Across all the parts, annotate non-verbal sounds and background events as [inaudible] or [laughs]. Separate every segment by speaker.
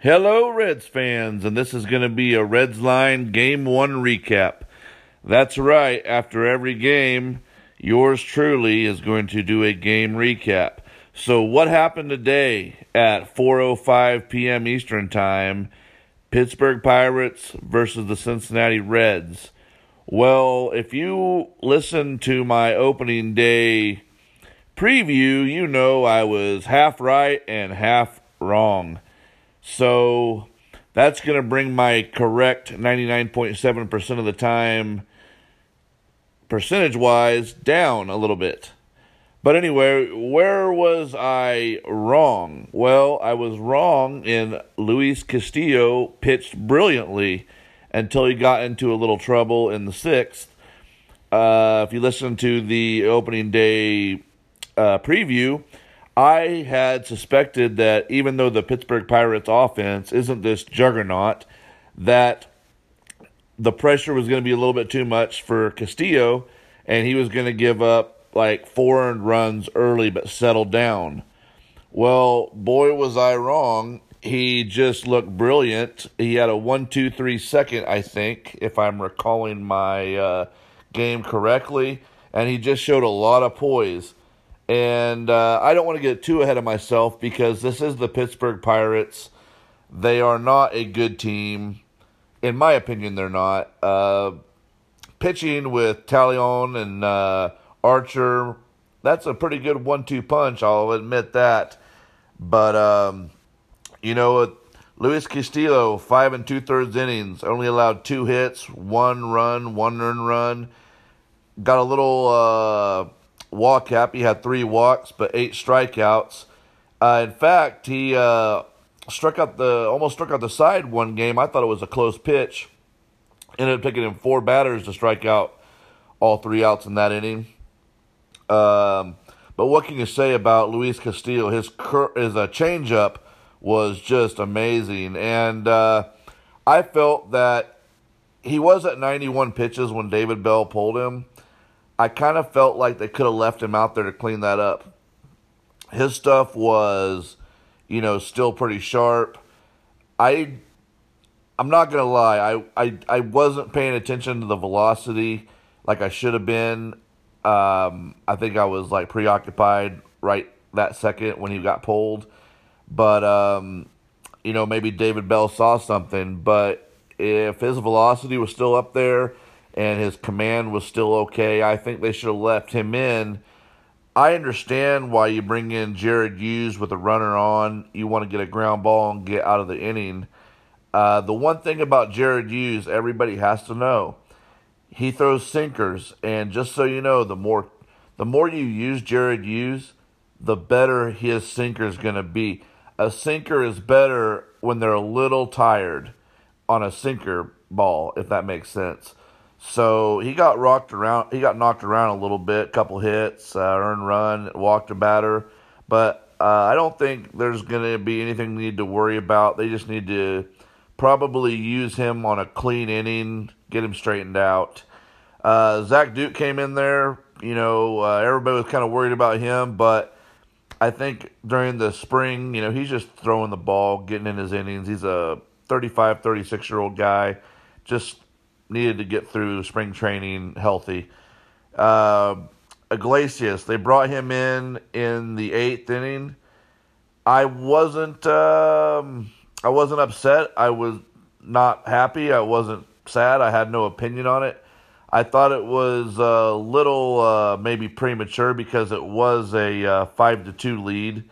Speaker 1: Hello, Reds fans, and this is going to be a Reds Line Game 1 recap. That's right, after every game, yours truly is going to do a game recap. So, what happened today at 4:05 p.m. Eastern Time? Pittsburgh Pirates versus the Cincinnati Reds. Well, if you listen to my opening day preview, you know I was half right and half wrong. So that's going to bring my correct 99.7% of the time, percentage wise, down a little bit. But anyway, where was I wrong? Well, I was wrong in Luis Castillo pitched brilliantly until he got into a little trouble in the sixth. Uh, if you listen to the opening day uh, preview, I had suspected that even though the Pittsburgh Pirates offense isn't this juggernaut, that the pressure was going to be a little bit too much for Castillo, and he was going to give up like four runs early but settle down. Well, boy, was I wrong. He just looked brilliant. He had a one, two, three second, I think, if I'm recalling my uh, game correctly, and he just showed a lot of poise. And uh, I don't want to get too ahead of myself because this is the Pittsburgh Pirates. They are not a good team. In my opinion, they're not. Uh, pitching with Taillon and uh, Archer, that's a pretty good one two punch, I'll admit that. But, um, you know, Luis Castillo, five and two thirds innings, only allowed two hits, one run, one earned run. Got a little uh, walk up. He had three walks, but eight strikeouts. Uh, in fact, he uh, struck out the almost struck out the side one game. I thought it was a close pitch. Ended up taking him four batters to strike out all three outs in that inning. Um, but what can you say about Luis Castillo? His cur- his uh, changeup was just amazing, and uh, I felt that he was at 91 pitches when David Bell pulled him. I kind of felt like they could have left him out there to clean that up. His stuff was, you know, still pretty sharp. I I'm not gonna lie, I, I, I wasn't paying attention to the velocity like I should have been. Um, I think I was like preoccupied right that second when he got pulled. But um, you know, maybe David Bell saw something. But if his velocity was still up there and his command was still okay. I think they should have left him in. I understand why you bring in Jared Hughes with a runner on. You want to get a ground ball and get out of the inning. Uh, the one thing about Jared Hughes, everybody has to know, he throws sinkers, and just so you know, the more the more you use Jared Hughes, the better his sinker is going to be. A sinker is better when they're a little tired on a sinker ball, if that makes sense. So he got rocked around. He got knocked around a little bit, couple hits, uh, earned run, walked a batter. But uh, I don't think there's going to be anything need to worry about. They just need to probably use him on a clean inning, get him straightened out. Uh, Zach Duke came in there. You know, uh, everybody was kind of worried about him, but I think during the spring, you know, he's just throwing the ball, getting in his innings. He's a 35, 36 year old guy. Just needed to get through spring training healthy. Uh, Iglesias, they brought him in in the eighth inning. I wasn't, um, I wasn't upset. I was not happy. I wasn't sad. I had no opinion on it. I thought it was a little uh, maybe premature because it was a uh, five to two lead.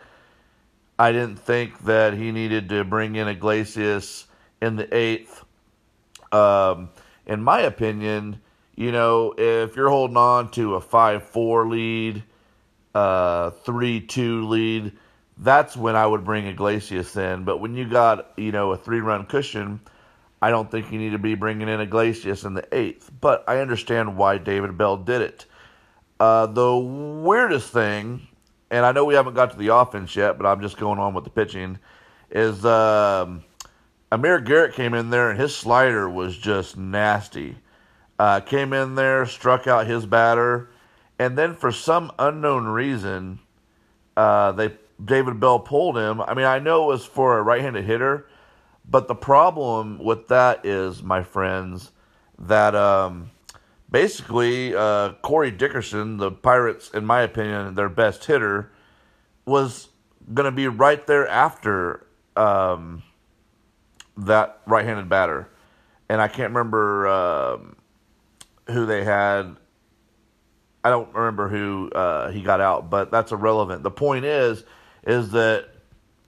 Speaker 1: I didn't think that he needed to bring in Iglesias in the eighth. Um, in my opinion, you know, if you're holding on to a 5 4 lead, uh, 3 2 lead, that's when I would bring Iglesias in. But when you got, you know, a three run cushion, I don't think you need to be bringing in Iglesias in the eighth. But I understand why David Bell did it. Uh, the weirdest thing, and I know we haven't got to the offense yet, but I'm just going on with the pitching, is. Um, Amir Garrett came in there and his slider was just nasty. Uh, came in there, struck out his batter, and then for some unknown reason, uh, they David Bell pulled him. I mean, I know it was for a right-handed hitter, But the problem with that is, my friends, that um, basically uh, Corey Dickerson, the Pirates, in my opinion, their best hitter, was going to be right there after um, that right-handed batter, and I can't remember um, who they had. I don't remember who uh, he got out, but that's irrelevant. The point is, is that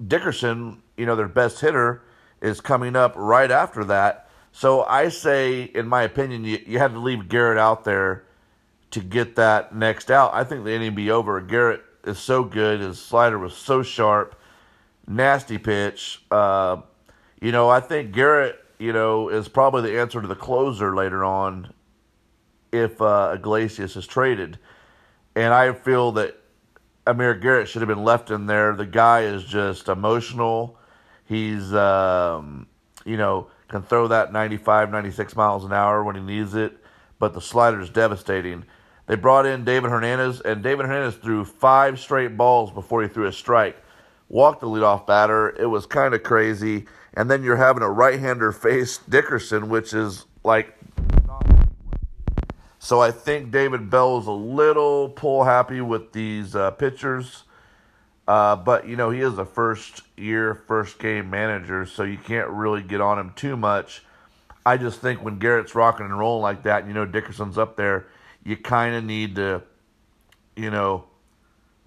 Speaker 1: Dickerson, you know, their best hitter, is coming up right after that. So I say, in my opinion, you, you had to leave Garrett out there to get that next out. I think the inning be over. Garrett is so good. His slider was so sharp. Nasty pitch. Uh, you know, I think Garrett, you know, is probably the answer to the closer later on if uh, Iglesias is traded. And I feel that Amir Garrett should have been left in there. The guy is just emotional. He's, um, you know, can throw that 95, 96 miles an hour when he needs it, but the slider is devastating. They brought in David Hernandez, and David Hernandez threw five straight balls before he threw a strike. Walked the leadoff batter. It was kind of crazy. And then you're having a right-hander face Dickerson, which is like so I think David Bell is a little pull happy with these uh, pitchers. Uh, but, you know, he is a first year, first game manager, so you can't really get on him too much. I just think when Garrett's rocking and rolling like that, and you know Dickerson's up there, you kind of need to, you know,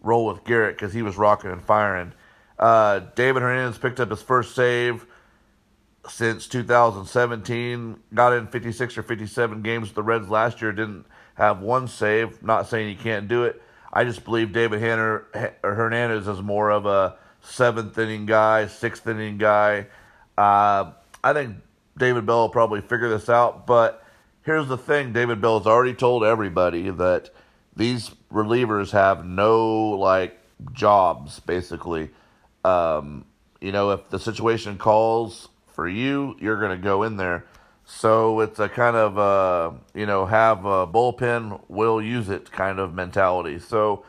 Speaker 1: roll with Garrett because he was rocking and firing. Uh, David Hernandez picked up his first save since 2017. Got in 56 or 57 games with the Reds last year. Didn't have one save. Not saying he can't do it. I just believe David Hanner, Hernandez is more of a seventh inning guy, sixth inning guy. Uh, I think David Bell will probably figure this out. But here's the thing David Bell has already told everybody that these relievers have no, like, jobs, basically. Um, you know, if the situation calls for you, you're going to go in there. So it's a kind of, uh, you know, have a bullpen, we'll use it kind of mentality. So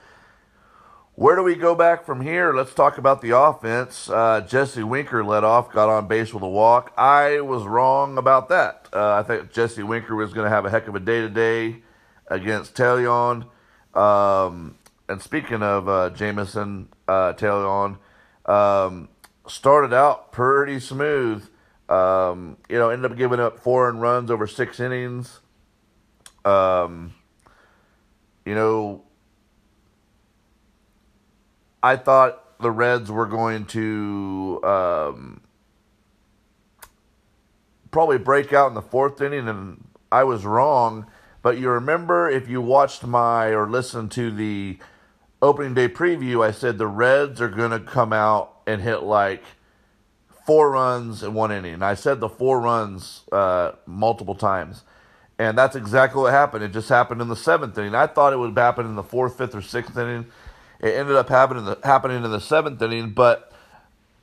Speaker 1: where do we go back from here? Let's talk about the offense. Uh, Jesse Winker led off, got on base with a walk. I was wrong about that. Uh, I think Jesse Winker was going to have a heck of a day today against Taillon. Um, and speaking of uh, Jameson uh, Taillon, um, started out pretty smooth. Um, you know, ended up giving up four and runs over six innings. Um, you know, I thought the Reds were going to um, probably break out in the fourth inning, and I was wrong. But you remember if you watched my or listened to the opening day preview, I said the Reds are going to come out and hit like four runs in one inning. And I said the four runs uh, multiple times. And that's exactly what happened. It just happened in the seventh inning. I thought it would happen in the fourth, fifth, or sixth inning. It ended up happening in the, happening in the seventh inning, but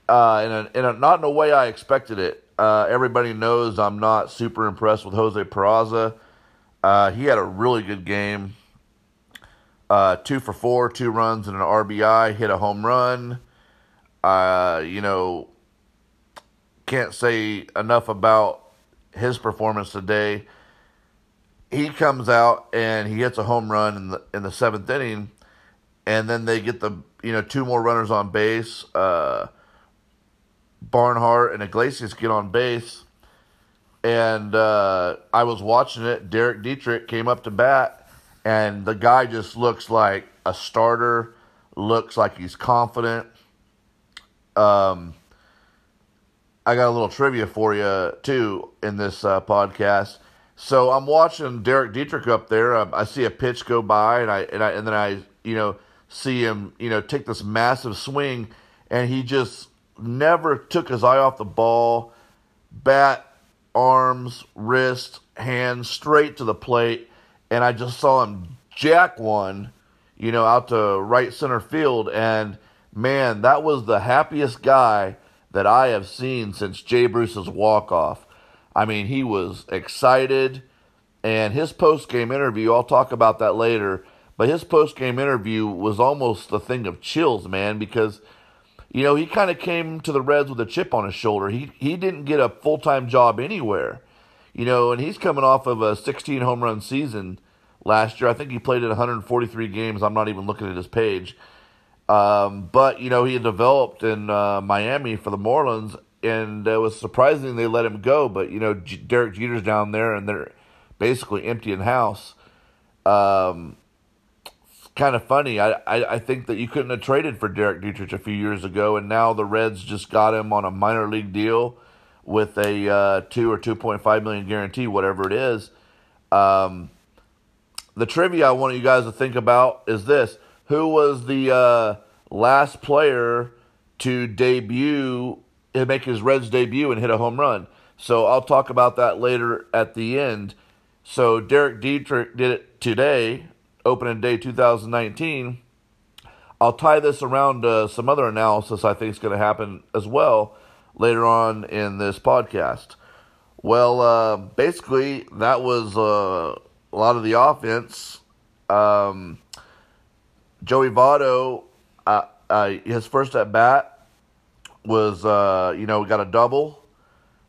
Speaker 1: uh, in, a, in a, not in a way I expected it. Uh, everybody knows I'm not super impressed with Jose Peraza. Uh, he had a really good game. Uh, two for four, two runs and an RBI, hit a home run. Uh, you know, can't say enough about his performance today. He comes out and he hits a home run in the in the seventh inning, and then they get the you know two more runners on base. Uh, Barnhart and Iglesias get on base, and uh, I was watching it. Derek Dietrich came up to bat and the guy just looks like a starter, looks like he's confident. Um, I got a little trivia for you too in this uh, podcast. So I'm watching Derek Dietrich up there. Um, I see a pitch go by, and I and I and then I you know see him you know take this massive swing, and he just never took his eye off the ball. Bat, arms, wrist, hands straight to the plate and I just saw him jack one, you know, out to right center field. And man, that was the happiest guy that I have seen since Jay Bruce's walk off. I mean, he was excited, and his post game interview, I'll talk about that later, but his post game interview was almost the thing of chills, man, because you know, he kind of came to the Reds with a chip on his shoulder. He he didn't get a full time job anywhere, you know, and he's coming off of a 16 home run season last year. I think he played in 143 games. I'm not even looking at his page. Um, but you know, he developed in uh, Miami for the Marlins, and it was surprising they let him go. But you know, G- Derek Jeter's down there, and they're basically emptying house. Um, kind of funny. I, I, I think that you couldn't have traded for Derek Dietrich a few years ago, and now the Reds just got him on a minor league deal with a uh, two or two point five million guarantee, whatever it is. Um, the trivia I want you guys to think about is this: Who was the uh, last player to debut and make his Reds debut and hit a home run? So I'll talk about that later at the end. So Derek Dietrich did it today, opening day 2019. I'll tie this around uh, some other analysis I think is going to happen as well later on in this podcast. Well, uh, basically, that was uh, a lot of the offense. Um, Joey Votto, uh, uh, his first at bat was, uh, you know, got a double.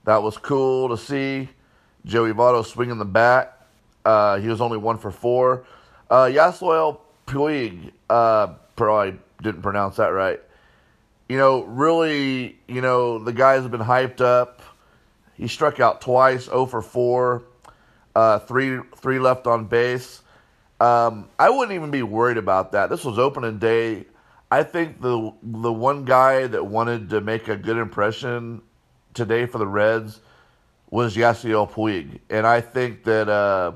Speaker 1: That was cool to see. Joey Votto swinging the bat. Uh, he was only one for four. Uh, Yasiel Puig, probably didn't pronounce that right. You know, really, you know, the guys have been hyped up. He struck out twice, 0 for 4 uh, three three left on base. Um, I wouldn't even be worried about that. This was opening day. I think the the one guy that wanted to make a good impression today for the Reds was Yasiel Puig, and I think that uh,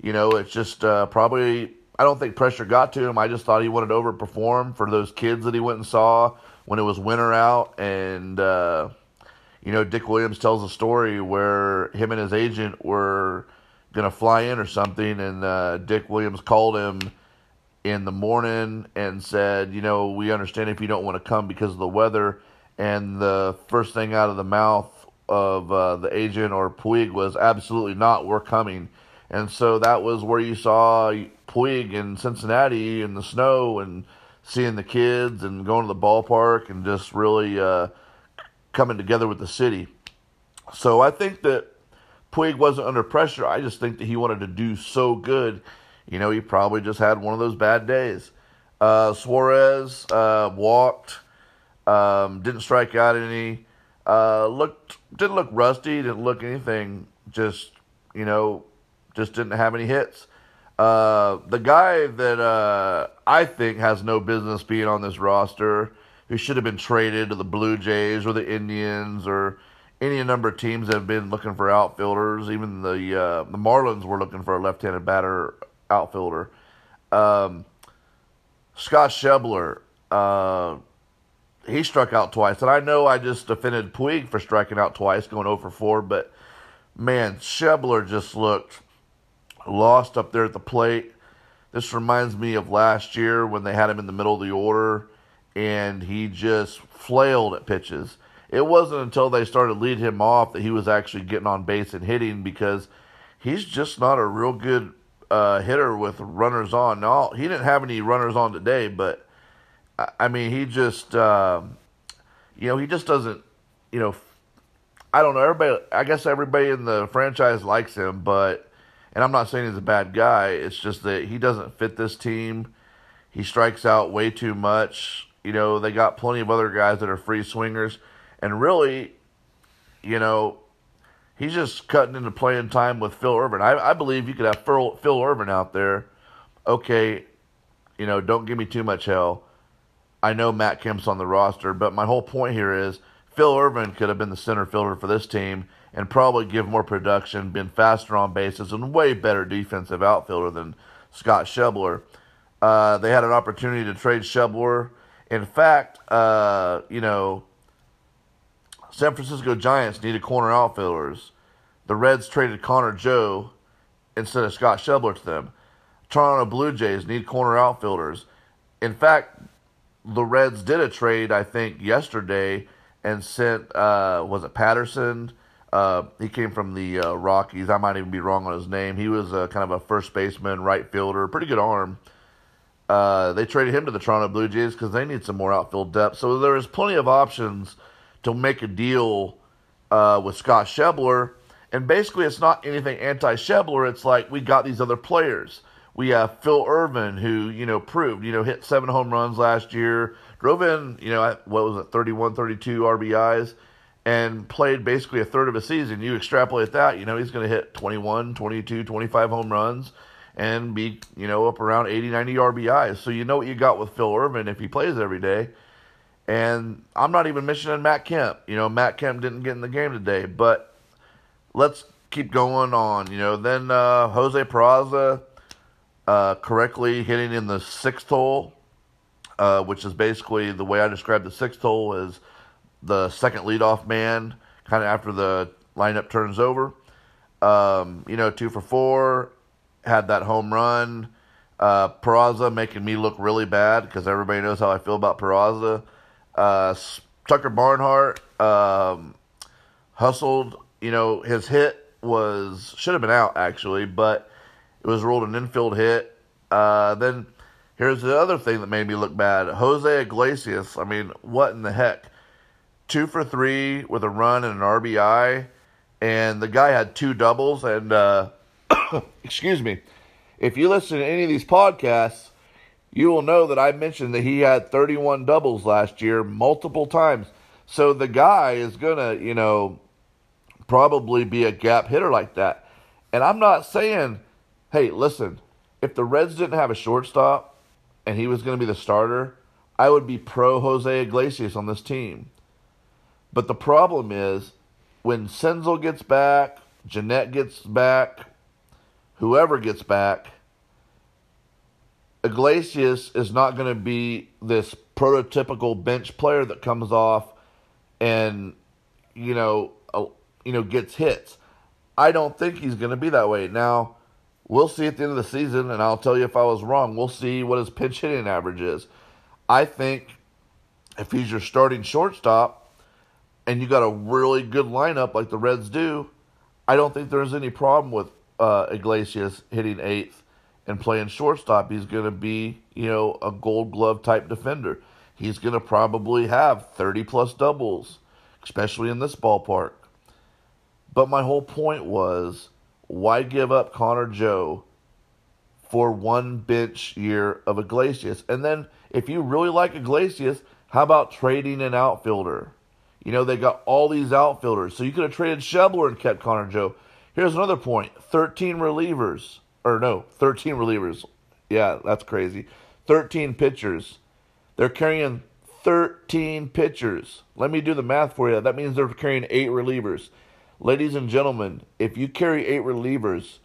Speaker 1: you know it's just uh, probably I don't think pressure got to him. I just thought he wanted to overperform for those kids that he went and saw when it was winter out, and uh, you know, Dick Williams tells a story where him and his agent were to fly in or something, and uh, Dick Williams called him in the morning and said, you know, we understand if you don't want to come because of the weather. And the first thing out of the mouth of uh, the agent or Puig was absolutely not, we're coming. And so that was where you saw Puig in Cincinnati in the snow and seeing the kids and going to the ballpark and just really uh, coming together with the city. So I think that Puig wasn't under pressure. I just think that he wanted to do so good. You know, he probably just had one of those bad days. Uh, Suarez uh, walked, um, didn't strike out any. Uh, looked didn't look rusty, didn't look anything. Just you know, just didn't have any hits. Uh, the guy that uh, I think has no business being on this roster who should have been traded to the Blue Jays or the Indians or any number of teams that have been looking for outfielders. Even the uh, the Marlins were looking for a left-handed batter outfielder. Um, Scott Schebler, uh, he struck out twice, and I know I just defended Puig for striking out twice, going over 4, but man, Schebler just looked lost up there at the plate. This reminds me of last year when they had him in the middle of the order and he just flailed at pitches. It wasn't until they started leading him off that he was actually getting on base and hitting because he's just not a real good uh, hitter with runners on. Now he didn't have any runners on today, but I mean he just uh, you know he just doesn't you know I don't know everybody. I guess everybody in the franchise likes him, but and I'm not saying he's a bad guy. It's just that he doesn't fit this team. He strikes out way too much. You know, they got plenty of other guys that are free swingers. And really, you know, he's just cutting into playing time with Phil Ervin. I, I believe you could have Phil, Phil Ervin out there. Okay, you know, don't give me too much hell. I know Matt Kemp's on the roster, but my whole point here is Phil Ervin could have been the center fielder for this team and probably give more production, been faster on bases, and way better defensive outfielder than Scott Schebler. Uh, they had an opportunity to trade Schebler in fact, uh, you know, San Francisco Giants needed corner outfielders. The Reds traded Connor Joe instead of Scott Schebler to them. Toronto Blue Jays need corner outfielders. In fact, the Reds did a trade, I think, yesterday and sent, uh, was it Patterson? Uh, he came from the uh, Rockies. I might even be wrong on his name. He was a, kind of a first baseman, right fielder, pretty good arm. Uh, they traded him to the Toronto Blue Jays because they need some more outfield depth. So there is plenty of options to make a deal uh, with Scott Schebler. And basically, it's not anything anti Schebler. It's like we got these other players. We have Phil Ervin, who, you know, proved, you know, hit seven home runs last year, drove in, you know, what was it, 31, 32 RBIs, and played basically a third of a season. You extrapolate that, you know, he's going to hit 21, 22, 25 home runs and be, you know, up around 80, 90 RBIs. So you know what you got with Phil Ervin if he plays every day. And I'm not even mentioning Matt Kemp. You know, Matt Kemp didn't get in the game today, but let's keep going on. You know, then uh, Jose Peraza uh, correctly hitting in the sixth hole, uh, which is basically the way I describe the sixth hole is the second leadoff man, kind of after the lineup turns over. Um, you know, two for four, had that home run. Uh, Peraza making me look really bad because everybody knows how I feel about Peraza. Uh, Tucker Barnhart um, hustled. You know, his hit was should have been out actually, but it was ruled an infield hit. Uh, then here's the other thing that made me look bad: Jose Iglesias. I mean, what in the heck? Two for three with a run and an RBI, and the guy had two doubles and. Uh, [coughs] excuse me, if you listen to any of these podcasts, you will know that I mentioned that he had 31 doubles last year multiple times. So the guy is to, you know, probably be a gap hitter like that. And I'm not saying, hey, listen, if the Reds didn't have a shortstop and he was going to be the starter, I would be pro Jose Iglesias on this team. But the problem is when Senzel gets back, Gennett gets back, whoever gets back, Iglesias is not going to be this prototypical bench player that comes off and you know uh, you know gets hits. I don't think he's going to be that way. Now, we'll see at the end of the season and I'll tell you if I was wrong. We'll see what his pinch hitting average is. I think if he's your starting shortstop and you got a really good lineup like the Reds do, I don't think there's any problem with uh, Iglesias hitting eighth and playing shortstop, he's going to be, you know, a gold glove type defender. He's going to probably have 30 plus doubles, especially in this ballpark. But my whole point was why give up Connor Joe for one bench year of Iglesias? And then if you really like Iglesias, how about trading an outfielder? You know, they got all these outfielders. So you could have traded Schebler and kept Connor Joe. Here's another point 13 relievers. Or no, 13 relievers. Yeah, that's crazy. 13 pitchers. They're carrying 13 pitchers. Let me do the math for you. That means they're carrying eight relievers. Ladies and gentlemen, if you carry eight relievers,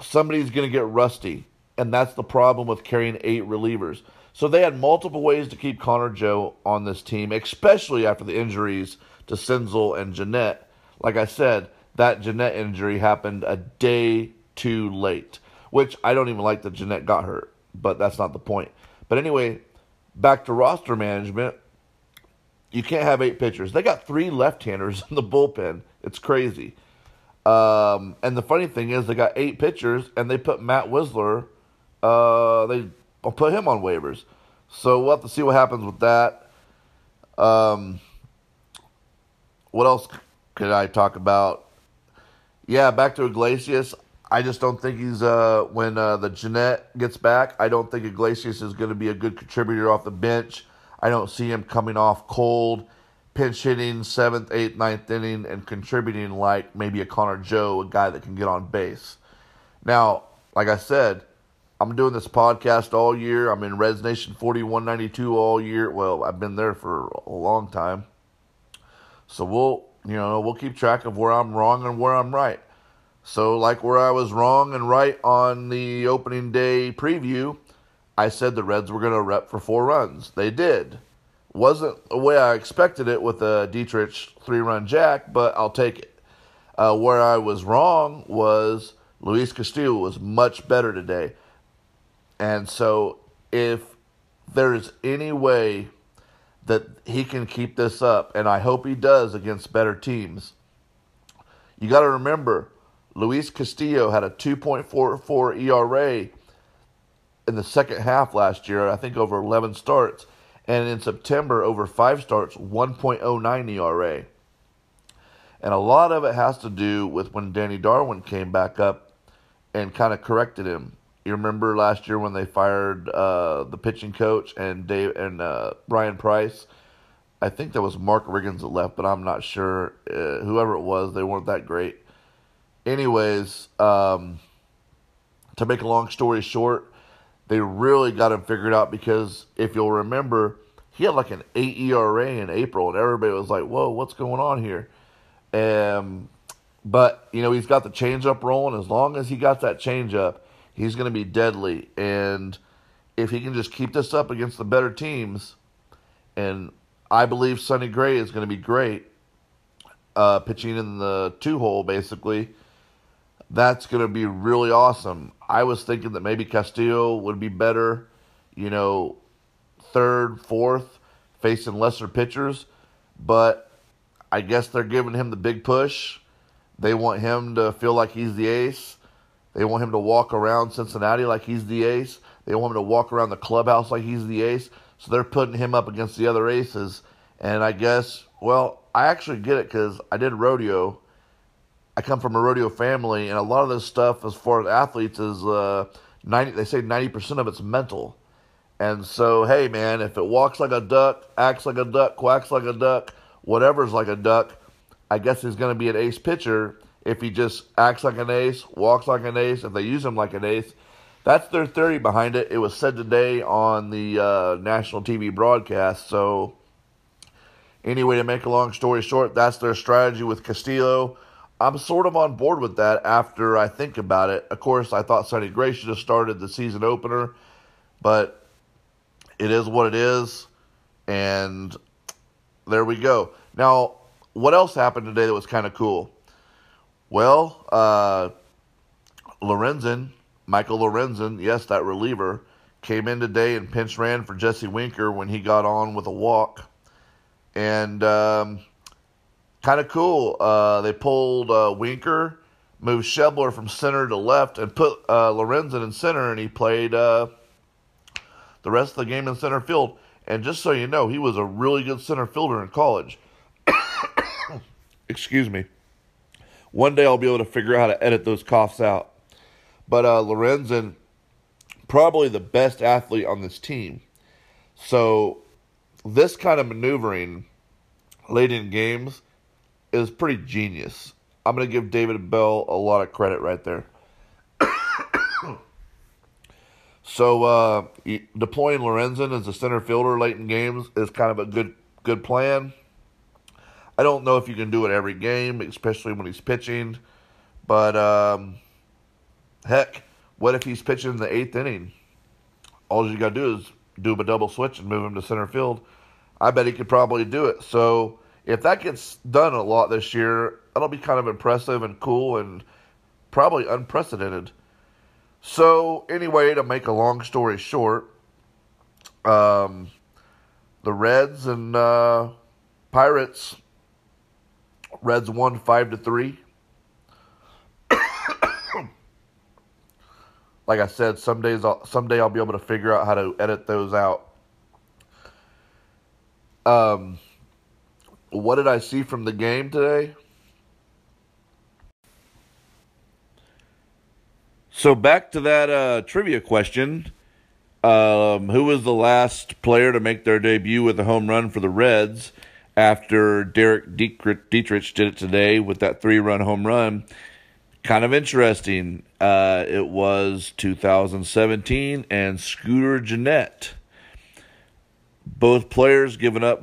Speaker 1: somebody's going to get rusty. And that's the problem with carrying eight relievers. So they had multiple ways to keep Connor Joe on this team, especially after the injuries to Senzel and Gennett. Like I said, that Gennett injury happened a day too late, which I don't even like that Gennett got hurt, but that's not the point. But anyway, back to roster management. You can't have eight pitchers. They got three left-handers [laughs] in the bullpen. It's crazy. Um, and the funny thing is, they got eight pitchers, and they put Matt Wisler. Uh, they put him on waivers. So we'll have to see what happens with that. Um, what else could I talk about? Yeah, back to Iglesias. I just don't think he's uh, when uh, the Gennett gets back. I don't think Iglesias is going to be a good contributor off the bench. I don't see him coming off cold, pinch hitting seventh, eighth, ninth inning, and contributing like maybe a Connor Joe, a guy that can get on base. Now, like I said, I'm doing this podcast all year. I'm in Reds Nation 4192 all year. Well, I've been there for a long time. So we'll you know, we'll keep track of where I'm wrong and where I'm right. So, like where I was wrong and right on the opening day preview, I said the Reds were going to rep for four runs. They did. Wasn't the way I expected it with a Dietrich three run jack, but I'll take it. Uh, where I was wrong was Luis Castillo was much better today. And so, if there's any way that he can keep this up, and I hope he does against better teams. You got to remember, Luis Castillo had a 2.44 ERA in the second half last year, I think over 11 starts. And in September, over five starts, 1.09 ERA. And a lot of it has to do with when Danny Darwin came back up and kind of corrected him. You remember last year when they fired uh, the pitching coach and Dave and uh, Bryan Price. I think that was Mark Riggins that left, but I'm not sure. Uh, whoever it was, they weren't that great. Anyways, um, to make a long story short, they really got him figured out because if you'll remember, he had like an 8 ERA in April, and everybody was like, whoa, what's going on here? Um, but, you know, he's got the changeup rolling. As long as he got that changeup, he's going to be deadly. And if he can just keep this up against the better teams, and I believe Sonny Gray is going to be great, uh, pitching in the two hole, basically that's going to be really awesome. I was thinking that maybe Castillo would be better, you know, third, fourth, facing lesser pitchers, but I guess they're giving him the big push. They want him to feel like he's the ace. They want him to walk around Cincinnati like he's the ace. They want him to walk around the clubhouse like he's the ace. So they're putting him up against the other aces. And I guess, well, I actually get it because I did rodeo I come from a rodeo family, and a lot of this stuff, as far as athletes, is uh, ninety. They say ninety percent of it's mental, and so hey, man, if it walks like a duck, acts like a duck, quacks like a duck, whatever's like a duck, I guess he's going to be an ace pitcher if he just acts like an ace, walks like an ace. If they use him like an ace, that's their theory behind it. It was said today on the uh, national TV broadcast. So, anyway, to make a long story short, that's their strategy with Castillo. I'm sort of on board with that after I think about it. Of course, I thought Sonny Gray should have started the season opener, but it is what it is, and there we go. Now, what else happened today that was kind of cool? Well, uh, Lorenzen, Michael Lorenzen, yes, that reliever, came in today and pinch ran for Jesse Winker when he got on with a walk. And um, kind of cool. Uh, they pulled uh, Winker, moved Schebler from center to left, and put uh, Lorenzen in center, and he played uh, the rest of the game in center field. And just so you know, he was a really good center fielder in college. [coughs] Excuse me. One day I'll be able to figure out how to edit those coughs out. But uh, Lorenzen, probably the best athlete on this team. So this kind of maneuvering late in games is pretty genius. I'm going to give David Bell a lot of credit right there. [coughs] so uh, deploying Lorenzen as a center fielder late in games is kind of a good good plan. I don't know if you can do it every game, especially when he's pitching. But um, heck, what if he's pitching in the eighth inning? All you got to do is do a double switch and move him to center field. I bet he could probably do it. So if that gets done a lot this year, that'll be kind of impressive and cool and probably unprecedented. So, anyway, to make a long story short, um, the Reds and uh, Pirates, Reds won five to three. like I said, some days, I'll, someday I'll be able to figure out how to edit those out. Um, what did I see from the game today? So back to that uh, trivia question. Um, who was the last player to make their debut with a home run for the Reds after Derek Dietrich did it today with that three run home run? Kind of interesting. Uh, it was 2017 and Scooter Gennett. Both players given up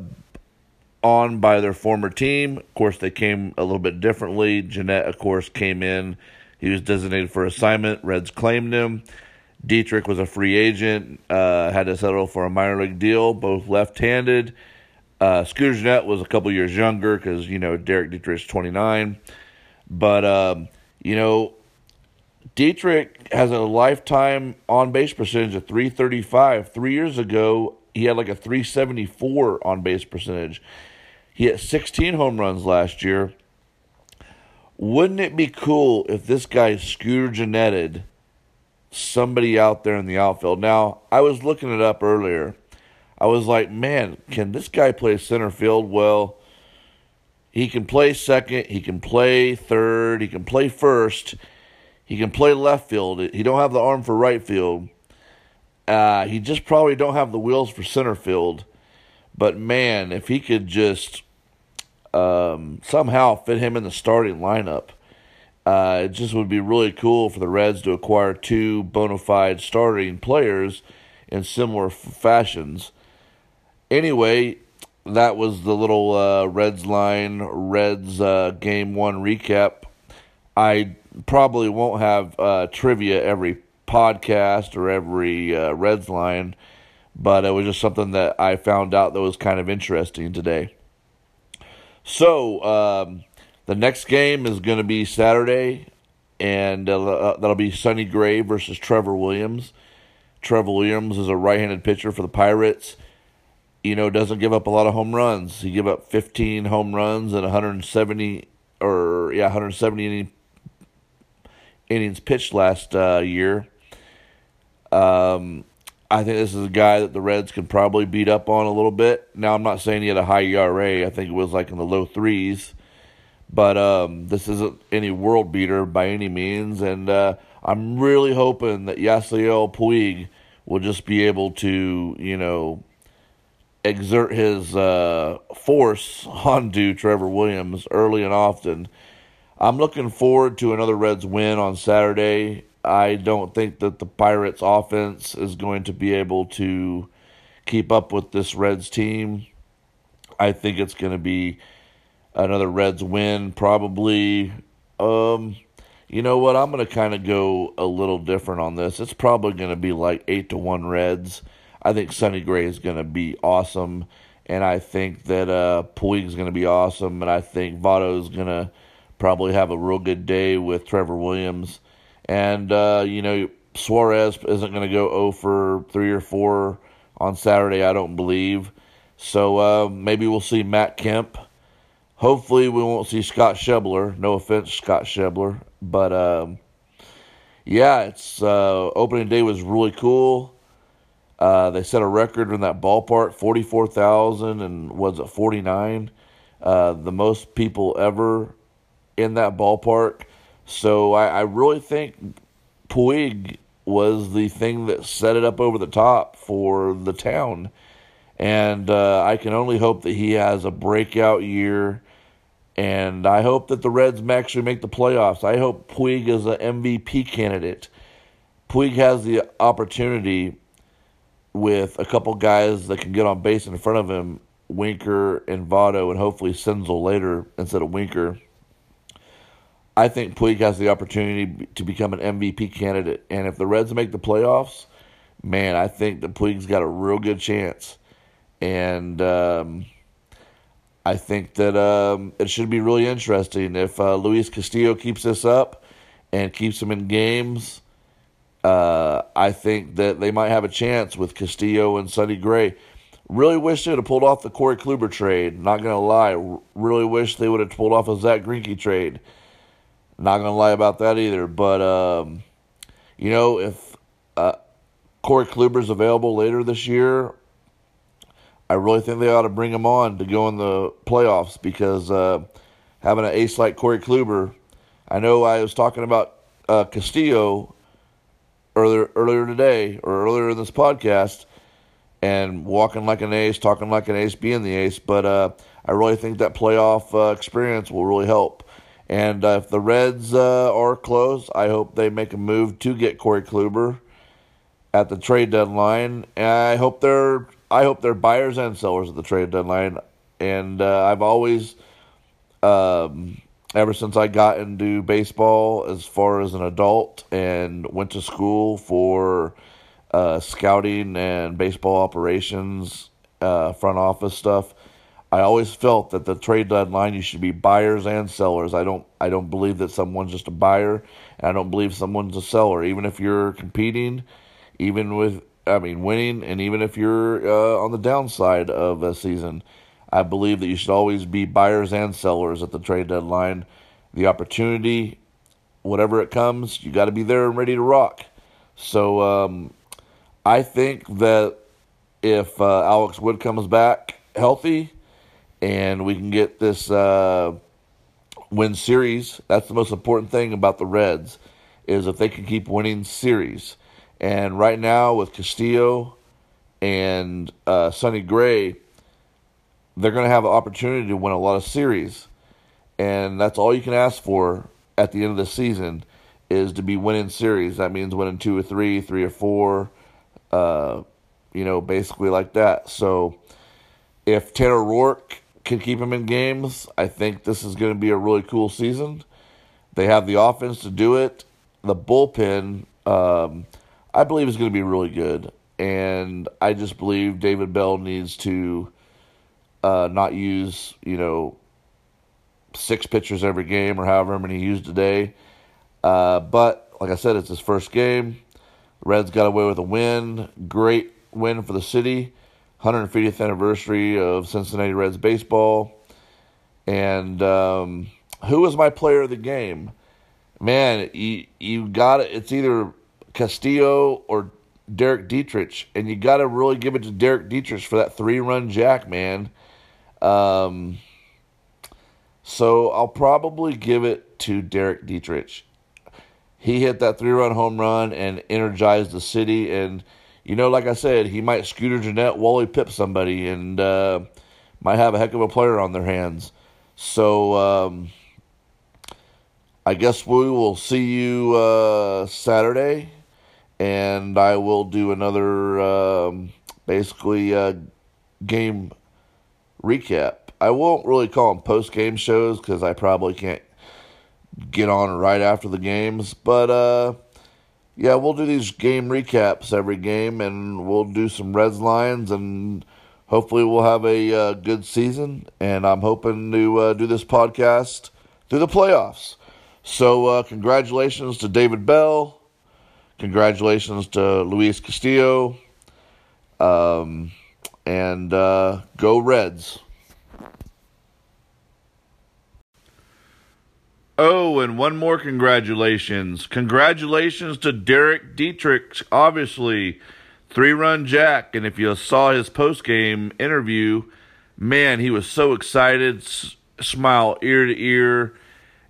Speaker 1: on by their former team. Of course, they came a little bit differently. Gennett, of course, came in. He was designated for assignment. Reds claimed him. Dietrich was a free agent, uh, had to settle for a minor league deal, both left handed. Uh, Scooter Gennett was a couple years younger because, you know, Derek Dietrich is 29. But, um, you know, Dietrich has a lifetime on base percentage of 335. Three years ago, he had like a 374 on base percentage. He hit 16 home runs last year. Wouldn't it be cool if this guy Scooter Genetted somebody out there in the outfield. Now, I was looking it up earlier. I was like, man, can this guy play center field? Well, he can play second, he can play third, he can play first, he can play left field. He don't have the arm for right field. Uh, he just probably don't have the wheels for center field. But man, if he could just um, somehow fit him in the starting lineup, uh, it just would be really cool for the Reds to acquire two bona fide starting players in similar f- fashions. Anyway, that was the little uh, Reds line, Reds uh, game one recap. I probably won't have uh, trivia every podcast or every uh, Reds line, but it was just something that I found out that was kind of interesting today. So, um, the next game is going to be Saturday, and uh, uh, that'll be Sonny Gray versus Trevor Williams. Trevor Williams is a right-handed pitcher for the Pirates. You know, doesn't give up a lot of home runs. He gave up 15 home runs and 170 or yeah, 170 inning, innings pitched last uh, year. Um, I think this is a guy that the Reds can probably beat up on a little bit. Now, I'm not saying he had a high ERA. I think it was like in the low threes. But um, this isn't any world beater by any means, and uh, I'm really hoping that Yasiel Puig will just be able to, you know, exert his uh, force onto [laughs] Trevor Williams early and often. I'm looking forward to another Reds win on Saturday. I don't think that the Pirates offense is going to be able to keep up with this Reds team. I think it's going to be another Reds win, probably. Um, you know what? I'm going to kind of go a little different on this. It's probably going to be like eight to one Reds. I think Sonny Gray is going to be awesome, and I think that uh, Puig is going to be awesome, and I think Votto is going to probably have a real good day with Trevor Williams, and uh, you know Suarez isn't going to go 0 for three or four on Saturday. I don't believe. So uh, maybe we'll see Matt Kemp Hopefully, we won't see Scott Schebler. No offense, Scott Schebler, but um, yeah, it's uh, opening day was really cool. Uh, they set a record in that ballpark, forty-four thousand, and was it forty-nine? Uh, the most people ever in that ballpark. So I, I really think Puig was the thing that set it up over the top for the town. And uh, I can only hope that he has a breakout year and I hope that the Reds actually make the playoffs. I hope Puig is an MVP candidate. Puig has the opportunity with a couple guys that can get on base in front of him, Winker and Votto, and hopefully Senzel later instead of Winker. I think Puig has the opportunity to become an MVP candidate. And if the Reds make the playoffs, man, I think that Puig's got a real good chance. And, um, I think that um, it should be really interesting if uh, Luis Castillo keeps this up and keeps him in games. Uh, I think that they might have a chance with Castillo and Sonny Gray. Really wish they would have pulled off the Corey Kluber trade. Not gonna lie, really wish they would have pulled off a Zack Greinke trade. Not gonna lie about that either. But um, you know, if uh, Corey Kluber's available later this year, I really think they ought to bring him on to go in the playoffs because uh, having an ace like Corey Kluber, I know I was talking about uh, Castillo earlier earlier today or earlier in this podcast, and walking like an ace, talking like an ace, being the ace. But uh, I really think that playoff uh, experience will really help. And uh, if the Reds uh, are close, I hope they make a move to get Corey Kluber at the trade deadline. And I hope they're I hope they're buyers and sellers at the trade deadline. And uh, I've always, um, ever since I got into baseball as far as an adult and went to school for uh, scouting and baseball operations, uh, front office stuff, I always felt that the trade deadline you should be buyers and sellers. I don't I don't believe that someone's just a buyer, and I don't believe someone's a seller. Even if you're competing, even with I mean, winning, and even if you're uh, on the downside of a season, I believe that you should always be buyers and sellers at the trade deadline. The opportunity, whatever it comes, you got to be there and ready to rock. So um, I think that if uh, Alex Wood comes back healthy and we can get this uh, win series, that's the most important thing about the Reds is if they can keep winning series. And right now with Castillo and uh, Sonny Gray, they're going to have an opportunity to win a lot of series. And that's all you can ask for at the end of the season is to be winning series. That means winning two or three, three or four, uh, you know, basically like that. So if Tanner Roark can keep him in games, I think this is going to be a really cool season. They have the offense to do it. The bullpen, um, I believe, is going to be really good. And I just believe David Bell needs to uh, not use, you know, six pitchers every game or however many he used today. Uh, but like I said, it's his first game. Reds got away with a win. Great win for the city. 150th anniversary of Cincinnati Reds baseball. And um, who was my player of the game? Man, you you got it. It's either Castillo or Derek Dietrich, and you got to really give it to Derek Dietrich for that three-run jack, man. Um, so I'll probably give it to Derek Dietrich. He hit that three run home run and energized the city. And, you know, like I said, he might Scooter Gennett, Wally Pipp somebody and uh, might have a heck of a player on their hands. So um, I guess we will see you uh, Saturday. And I will do another um, basically uh, game recap I won't really call them post game shows because I probably can't get on right after the games. But uh, yeah, we'll do these game recaps every game, and we'll do some Reds Lions, and hopefully we'll have a uh, good season. And I'm hoping to uh, do this podcast through the playoffs. So uh, congratulations to David Bell. Congratulations to Luis Castillo. Um, and uh, go Reds. Oh, and one more congratulations. Congratulations to Derek Dietrich, obviously. Three run jack. And if you saw his post game interview, man, he was so excited, s- smile ear to ear,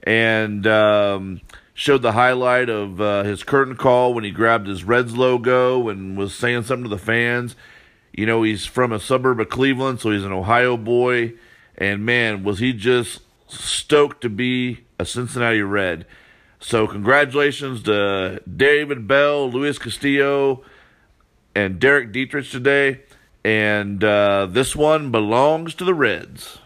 Speaker 1: and um, showed the highlight of uh, his curtain call when he grabbed his Reds logo and was saying something to the fans. You know, he's from a suburb of Cleveland, so he's an Ohio boy. And man, was he just stoked to be a Cincinnati Red. So congratulations to David Bell, Luis Castillo, and Derek Dietrich today. And uh, this one belongs to the Reds.